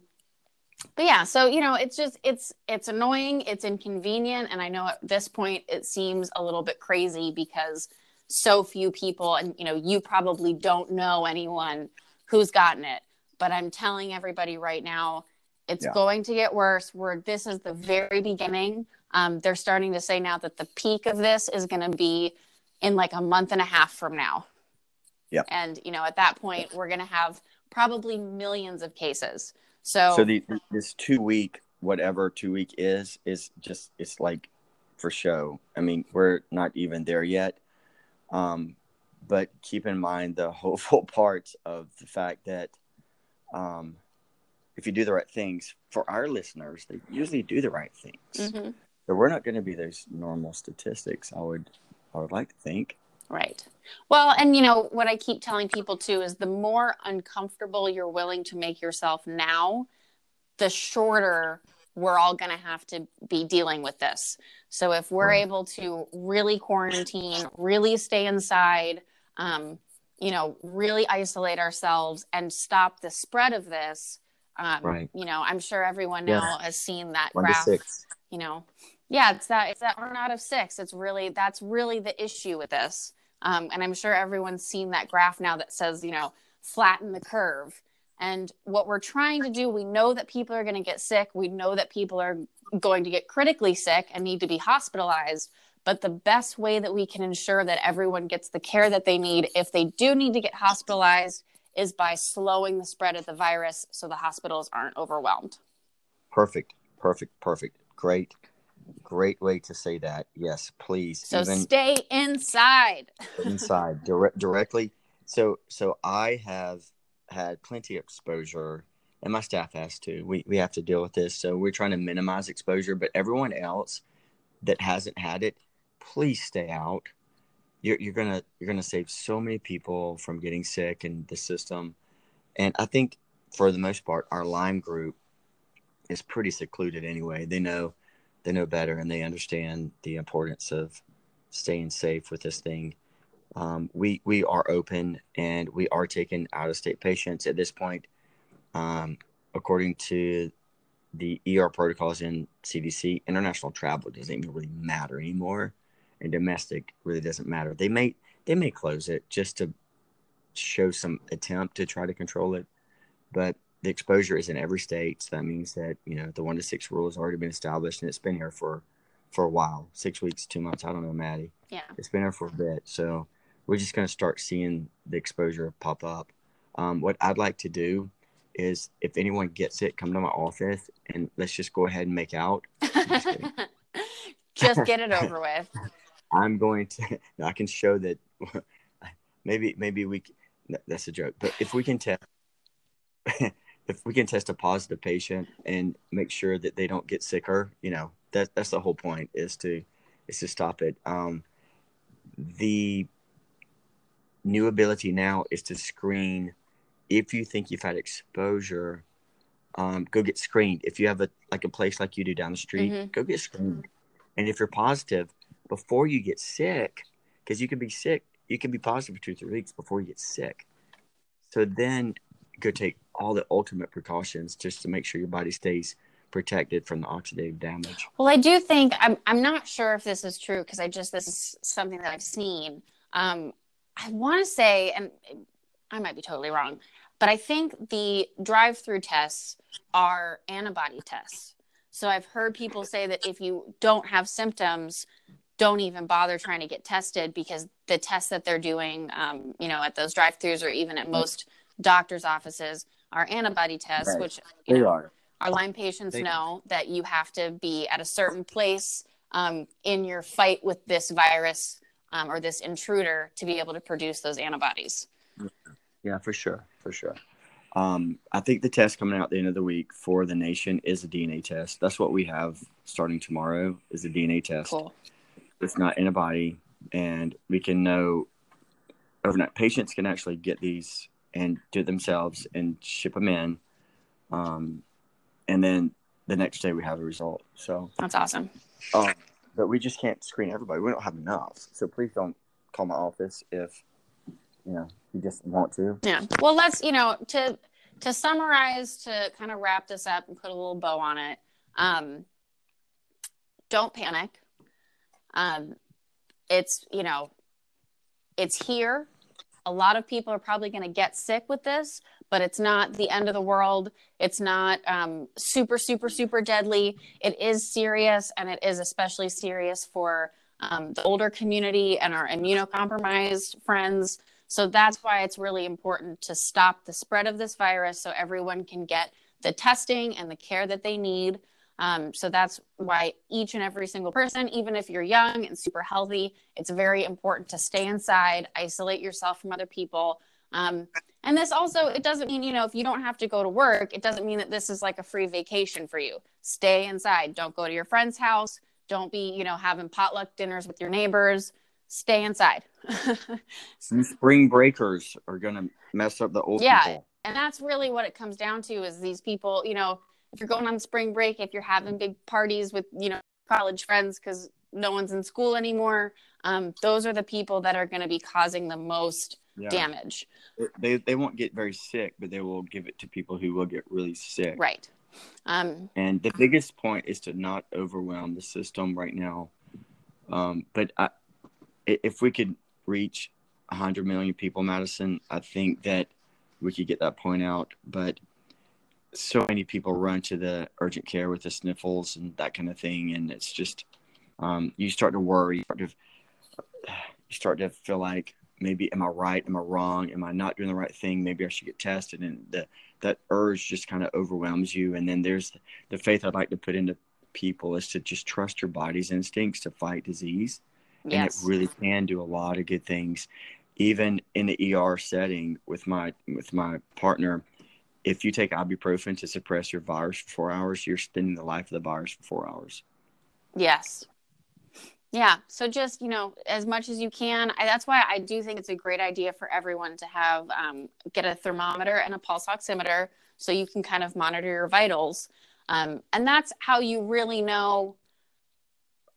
but yeah so you know it's just it's it's annoying it's inconvenient and i know at this point it seems a little bit crazy because so few people and you know you probably don't know anyone who's gotten it but i'm telling everybody right now it's yeah. going to get worse we're this is the very beginning um, they're starting to say now that the peak of this is going to be in like a month and a half from now. Yeah. And, you know, at that point, we're going to have probably millions of cases. So, so the, this two week, whatever two week is, is just, it's like for show. I mean, we're not even there yet. Um, but keep in mind the hopeful parts of the fact that, um, if you do the right things for our listeners, they usually do the right things. Mm-hmm. So we're not going to be those normal statistics. I would, I would like to think. Right. Well, and you know what I keep telling people too is the more uncomfortable you're willing to make yourself now, the shorter we're all going to have to be dealing with this. So if we're right. able to really quarantine, really stay inside, um, you know, really isolate ourselves and stop the spread of this, um, right. you know, I'm sure everyone now has seen that One graph. You know, yeah, it's that it's that one out of six. It's really that's really the issue with this. Um, and I'm sure everyone's seen that graph now that says, you know, flatten the curve. And what we're trying to do, we know that people are going to get sick. We know that people are going to get critically sick and need to be hospitalized. But the best way that we can ensure that everyone gets the care that they need, if they do need to get hospitalized, is by slowing the spread of the virus so the hospitals aren't overwhelmed. Perfect. Perfect. Perfect. Great Great way to say that. Yes, please. So Even stay inside. inside dire- directly. So so I have had plenty of exposure and my staff has too. We we have to deal with this. So we're trying to minimize exposure, but everyone else that hasn't had it, please stay out. You're you're gonna you're gonna save so many people from getting sick in the system. And I think for the most part, our Lyme group is pretty secluded anyway. They know they know better and they understand the importance of staying safe with this thing. Um, we we are open and we are taking out of state patients at this point. Um, according to the ER protocols in CDC, international travel doesn't even really matter anymore, and domestic really doesn't matter. They may they may close it just to show some attempt to try to control it, but the exposure is in every state. So that means that, you know, the one to six rule has already been established and it's been here for, for a while, six weeks, two months. I don't know, Maddie. Yeah. It's been here for a bit. So we're just going to start seeing the exposure pop up. Um, what I'd like to do is if anyone gets it, come to my office and let's just go ahead and make out. Just, just get it over with. I'm going to, I can show that maybe, maybe we, that's a joke, but if we can tell if we can test a positive patient and make sure that they don't get sicker, you know, that that's the whole point is to is to stop it. Um, the new ability now is to screen if you think you've had exposure, um, go get screened. If you have a like a place like you do down the street, Mhm. go get screened. And if you're positive, before you get sick, because you can be sick, you can be positive for two three weeks before you get sick. So then go take all the ultimate precautions just to make sure your body stays protected from the oxidative damage. Well, I do think I'm I'm not sure if this is true because I just this is something that I've seen. Um, I want to say, and I might be totally wrong, but I think the drive-through tests are antibody tests. So I've heard people say that if you don't have symptoms, don't even bother trying to get tested because the tests that they're doing, um, you know, at those drive-throughs or even at most doctors' offices are antibody tests, Right. which They know, are. our Lyme patients They- know that you have to be at a certain place um, in your fight with this virus um, or this intruder to be able to produce those antibodies. Yeah, for sure, for sure. Um, I think the test coming out at the end of the week for the nation is a DNA test. That's what we have starting tomorrow is a DNA test. Cool. It's not antibody, and we can know overnight. Patients can actually get these and do it themselves and ship them in, um, and then the next day we have a result. So, That's awesome. um, but we just can't screen everybody. We don't have enough. So please don't call my office if you know you just want to. Yeah. Well, let's you know to to summarize to kind of wrap this up and put a little bow on it. Um, don't panic. Um, it's you know, it's here. A lot of people are probably going to get sick with this, but it's not the end of the world. It's not um, super, super, super deadly. It is serious, and it is especially serious for um, the older community and our immunocompromised friends. So that's why it's really important to stop the spread of this virus so everyone can get the testing and the care that they need. Um, so that's why each and every single person, even if you're young and super healthy, it's very important to stay inside, isolate yourself from other people. Um, and this also, it doesn't mean, you know, if you don't have to go to work, it doesn't mean that this is like a free vacation for you. Stay inside. Don't go to your friend's house. Don't be, you know, having potluck dinners with your neighbors. Stay inside. Some spring breakers are gonna mess up the old Yeah. people. and that's really what it comes down to is these people you know if you're going on spring break if you're having big parties with you know college friends because no one's in school anymore um, those are the people that are going to be causing the most Yeah. damage They they won't get very sick, but they will give it to people who will get really sick. right um, And the biggest point is to not overwhelm the system right now. Um, but I, if we could reach 100 million people, Madison, I think that we could get that point out. But so many people run to the urgent care with the sniffles and that kind of thing, and it's just um, you start to worry. You start to, you start to feel like maybe am I right? Am I wrong? Am I not doing the right thing? Maybe I should get tested. And the that urge just kind of overwhelms you. And then there's the faith I'd like to put into people is to just trust your body's instincts to fight disease. And it really can do a lot of good things. Even in the ER setting with my with my partner, if you take ibuprofen to suppress your virus for four hours, you're spending the life of the virus for four hours. yes. Yeah. So just you know as much as you can. I, that's why i do think it's a great idea for everyone to have um, get a thermometer and a pulse oximeter so you can kind of monitor your vitals. Um, and that's how you really know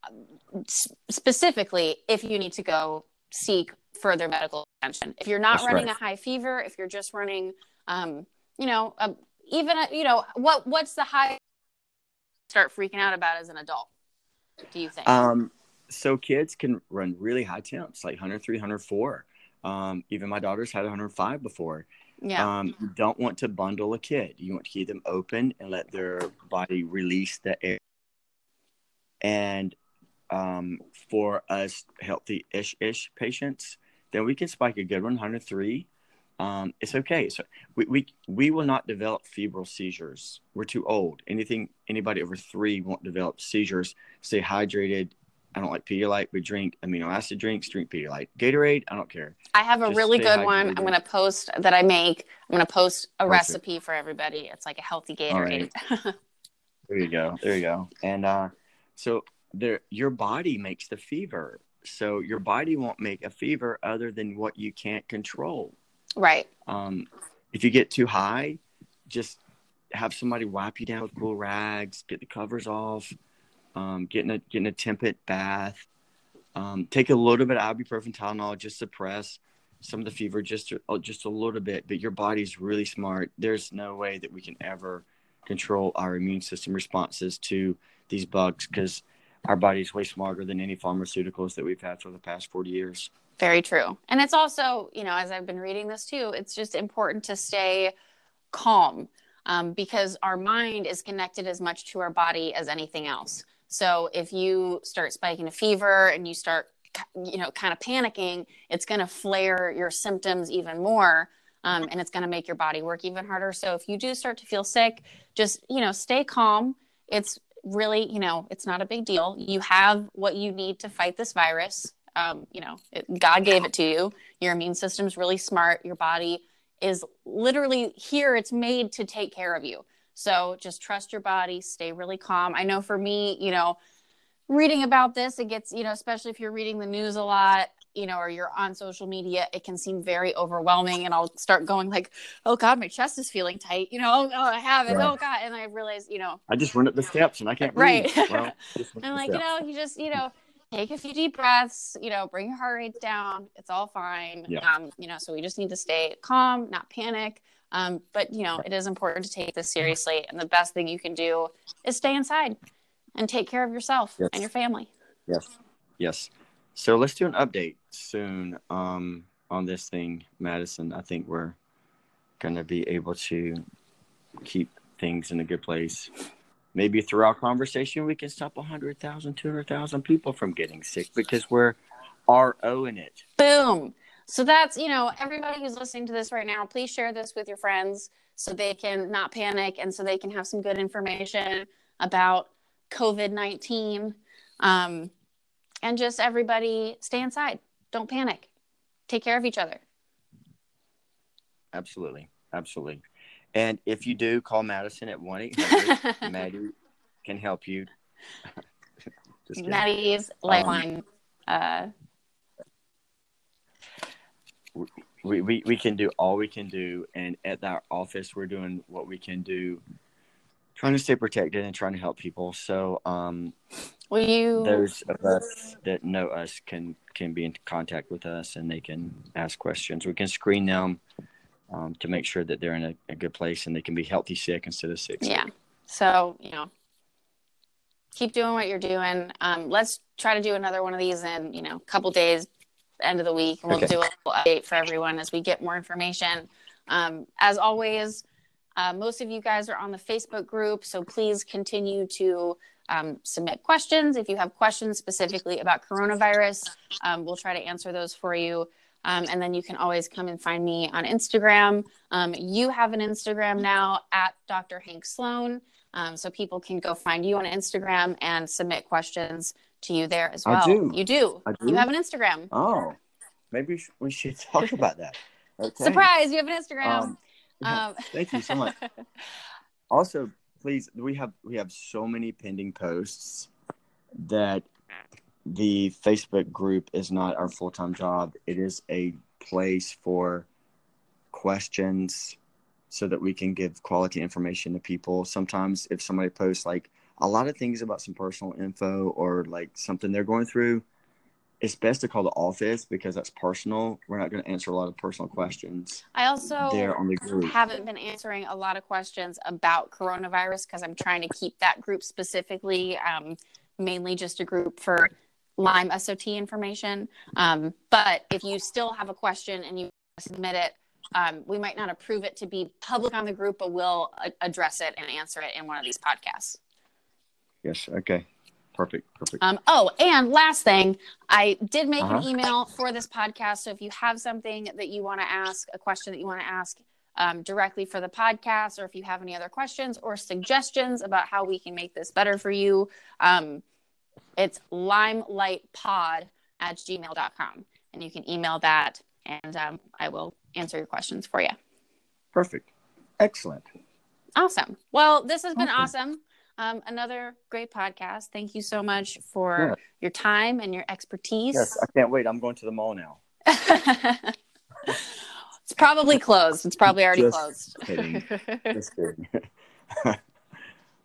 um, specifically if you need to go seek further medical attention. If you're not That's running right. a high fever if you're just running um, you know a, even a, you know what what's the high start freaking out about as an adult do you think Um, so kids can run really high temps, like 103, 104. Um, even my daughter's had 105 before. yeah Um, you don't want to bundle a kid. You want to keep them open and let their body release the air. And um, for us healthy ish ish patients, then we can spike a good one, 103. Um, it's okay. So we, we we will not develop febrile seizures. We're too old. Anything anybody over three won't develop seizures. Stay hydrated. I don't like Pedialyte. We drink amino acid drinks. Drink Pedialyte. Gatorade. I don't care. I have a Just really good one. I'm going to post that I make. I'm going to post a Perfect. recipe for everybody. It's like a healthy Gatorade. There you go. There you go. And uh, so there, your body makes the fever. So your body won't make a fever other than what you can't control. Right. Um, if you get too high, just have somebody wipe you down with cool rags, get the covers off, um, getting a getting a temperate bath, um, take a little bit of ibuprofen Tylenol, just suppress some of the fever just a, just a little bit. But your body's really smart. There's no way that we can ever control our immune system responses to these bugs because our body's way smarter than any pharmaceuticals that we've had for the past 40 years. Very true. And it's also, you know, as I've been reading this too, it's just important to stay calm um, because our mind is connected as much to our body as anything else. So if you start spiking a fever and you start, you know, kind of panicking, it's going to flare your symptoms even more. Um, and it's going to make your body work even harder. So if you do start to feel sick, just, you know, stay calm. It's really, you know, it's not a big deal. You have what you need to fight this virus. Um, you know, it, God gave it to you. Your immune system's really smart. Your body is literally here. It's made to take care of you. So just trust your body, stay really calm. I know for me, you know, reading about this, it gets, you know, especially if you're reading the news a lot, you know, or you're on social media, it can seem very overwhelming. And I'll start going like, oh God, my chest is feeling tight. You know, oh, oh I have it. Right. Oh God. And I realize, you know, I just run up the steps and I can't breathe. Right. Well, I'm like, you know, you just, you know, take a few deep breaths, you know, bring your heart rate down. It's all fine. Yeah. Um, you know, so we just need to stay calm, not panic. Um, but you know, it is important to take this seriously. And the best thing you can do is stay inside and take care of yourself yes. and your family. Yes. Yes. So let's do an update soon um, on this thing, Madison. I think we're going to be able to keep things in a good place. Maybe through our conversation, we can stop 100,000, 200,000 people from getting sick because we're RO in it. Boom. So that's, you know, everybody who's listening to this right now, please share this with your friends so they can not panic and so they can have some good information about COVID 19. Um, and just everybody stay inside. Don't panic. Take care of each other. Absolutely. Absolutely. And if you do, call Madison at 1 800. Maddie can help you. Maddie's lifeline. Um, uh, we, we, we can do all we can do. And at our office, we're doing what we can do trying to stay protected and trying to help people. So, um, will you? Those of us that know us can can be in contact with us, and they can ask questions. We can screen them um, to make sure that they're in a, a, good place and they can be healthy sick instead of sick. Yeah. So you know, keep doing what you're doing. Um, let's try to do another one of these in you know a couple days, end of the week. and We'll okay. do a little update for everyone as we get more information. Um, as always uh, most of you guys are on the Facebook group, so please continue to um, submit questions. If you have questions specifically about coronavirus, um, we'll try to answer those for you. Um, and then you can always come and find me on Instagram. Um, you have an Instagram now at Dr. Hank Sloan. Um, so people can go find you on Instagram and submit questions to you there as well. I do. You do. I do. You have an Instagram. Oh, maybe we should talk about that. Okay. Surprise! You have an Instagram. Um, um, Thank you so much. also, please, we have we have so many pending posts that the Facebook group is not our full time job. It is a place for questions so that we can give quality information to people. Sometimes if somebody posts like a lot of things about some personal info or like something they're going through, it's best to call the office because that's personal. We're not going to answer a lot of personal questions. I also there on the group. haven't been answering a lot of questions about coronavirus because I'm trying to keep that group specifically, um, mainly just a group for Lyme SOT information. Um, but if you still have a question and you submit it, um, we might not approve it to be public on the group, but we'll a- address it and answer it in one of these podcasts. Yes. Okay. Perfect. Perfect. Um, oh, and last thing, I did make uh-huh. an email for this podcast. So if you have something that you want to ask, a question that you want to ask um, directly for the podcast, or if you have any other questions or suggestions about how we can make this better for you, um, it's limelightpod at gmail.com. And you can email that and um, I will answer your questions for you. Perfect. Excellent. Awesome. Well, this has been awesome. awesome. Um, another great podcast. Thank you so much for yeah. your time and your expertise. Yes, I can't wait. I'm going to the mall now. it's probably closed. It's probably already Just closed. kidding. Just kidding.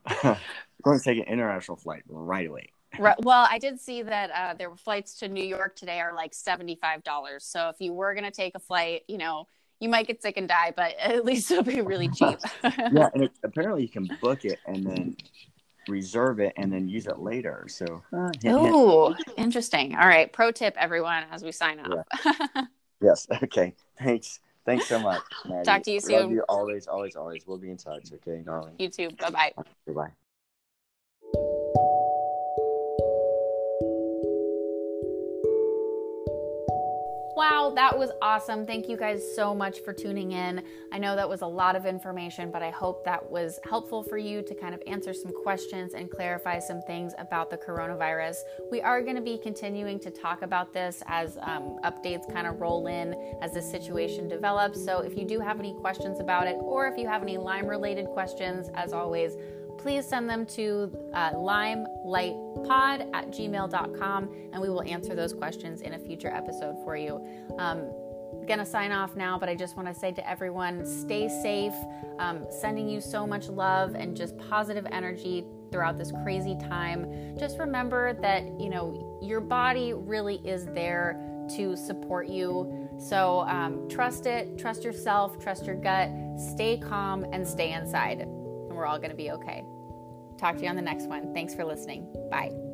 I'm going to take an international flight right away. Right. Well, I did see that uh, there were flights to New York today are like seventy-five dollars. So if you were going to take a flight, you know, you might get sick and die, but at least it'll be really cheap. yeah, and it, apparently you can book it and then reserve it and then use it later. So, uh, hint, hint. Interesting. All right. Pro tip, everyone, as we sign off. yes. Okay. Thanks. Thanks so much. Maddie. Talk to you soon. Love soon. you always, always, always. We'll be in touch. Okay, darling. you too. Bye bye. Goodbye. Wow, that was awesome. Thank you guys so much for tuning in. I know that was a lot of information, but I hope that was helpful for you to kind of answer some questions and clarify some things about the coronavirus. We are going to be continuing to talk about this as um, updates kind of roll in as the situation develops. So if you do have any questions about it, or if you have any Lyme related questions, as always, please send them to uh, limelightpod at gmail.com and we will answer those questions in a future episode for you. Um, gonna sign off now, but I just want to say to everyone stay safe, um, sending you so much love and just positive energy throughout this crazy time. Just remember that, you know, your body really is there to support you. So um, trust it, trust yourself, trust your gut, stay calm, and stay inside and we're all going to be okay. Talk to you on the next one. Thanks for listening. Bye.